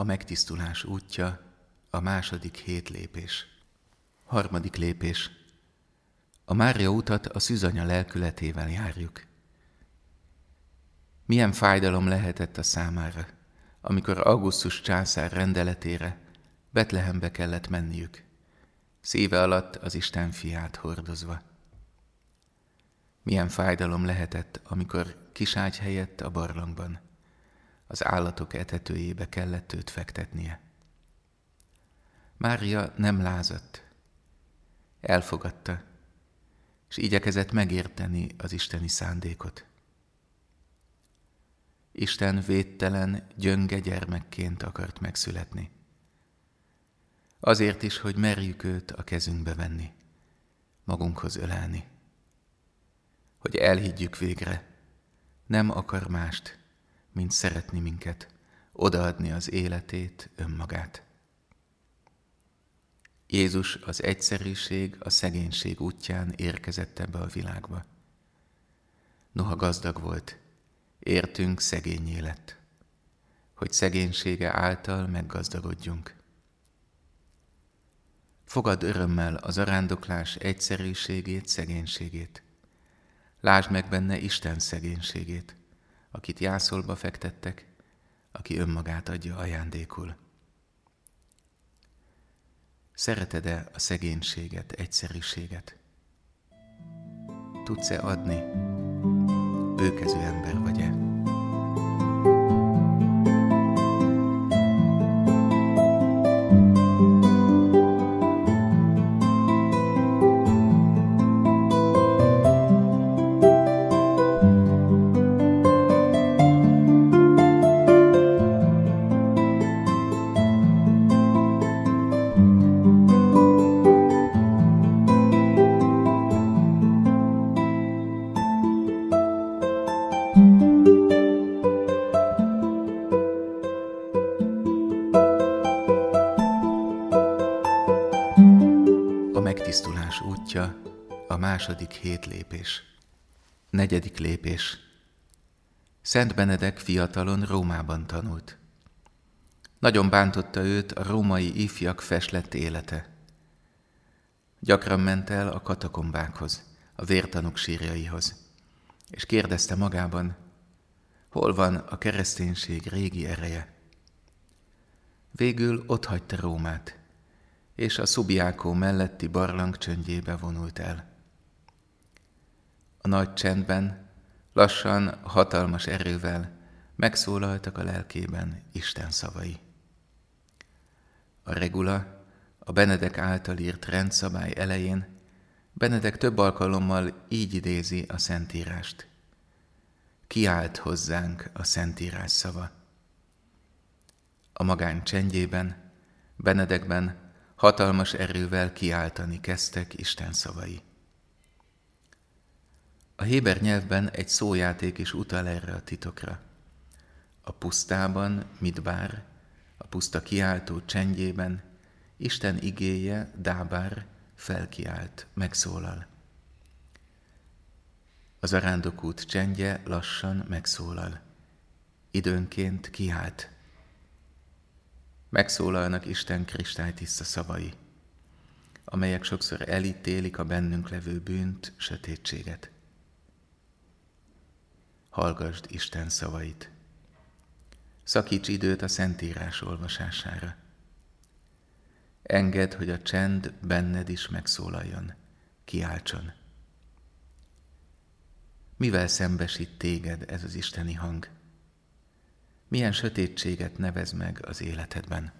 A megtisztulás útja, a második hét lépés. Harmadik lépés. A Mária utat a szűzanya lelkületével járjuk. Milyen fájdalom lehetett a számára, amikor Augustus császár rendeletére Betlehembe kellett menniük, szíve alatt az Isten fiát hordozva. Milyen fájdalom lehetett, amikor kiságy helyett a barlangban, az állatok etetőjébe kellett őt fektetnie. Mária nem lázadt, elfogadta, és igyekezett megérteni az isteni szándékot. Isten védtelen, gyönge gyermekként akart megszületni. Azért is, hogy merjük őt a kezünkbe venni, magunkhoz ölelni. Hogy elhiggyük végre, nem akar mást, mint szeretni minket, odaadni az életét, önmagát. Jézus az egyszerűség, a szegénység útján érkezett ebbe a világba. Noha gazdag volt, értünk szegényé lett, hogy szegénysége által meggazdagodjunk. Fogad örömmel az arándoklás egyszerűségét, szegénységét. Lásd meg benne Isten szegénységét, akit jászolba fektettek, aki önmagát adja ajándékul. Szereted-e a szegénységet, egyszerűséget? Tudsz-e adni? Bőkező ember vagy-e? Megtisztulás útja, a második hét lépés. Negyedik lépés. Szent Benedek fiatalon Rómában tanult. Nagyon bántotta őt a római ifjak feslett élete. Gyakran ment el a katakombákhoz, a vértanuk sírjaihoz, és kérdezte magában, hol van a kereszténység régi ereje. Végül ott hagyta Rómát, és a Szubiákó melletti barlang csöndjébe vonult el. A nagy csendben, lassan, hatalmas erővel megszólaltak a lelkében Isten szavai. A regula, a Benedek által írt rendszabály elején Benedek több alkalommal így idézi a Szentírást. Kiált hozzánk a Szentírás szava. A magány csendjében, Benedekben hatalmas erővel kiáltani kezdtek Isten szavai. A héber nyelvben egy szójáték is utal erre a titokra. A pusztában, midbár, a puszta kiáltó csendjében Isten igéje, dábár, felkiált, megszólal. Az arándokút csendje lassan megszólal. Időnként kiált, megszólalnak Isten kristálytiszta szavai, amelyek sokszor elítélik a bennünk levő bűnt, sötétséget. Hallgasd Isten szavait. Szakíts időt a Szentírás olvasására. Engedd, hogy a csend benned is megszólaljon, kiáltson. Mivel szembesít téged ez az isteni hang? Milyen sötétséget nevez meg az életedben.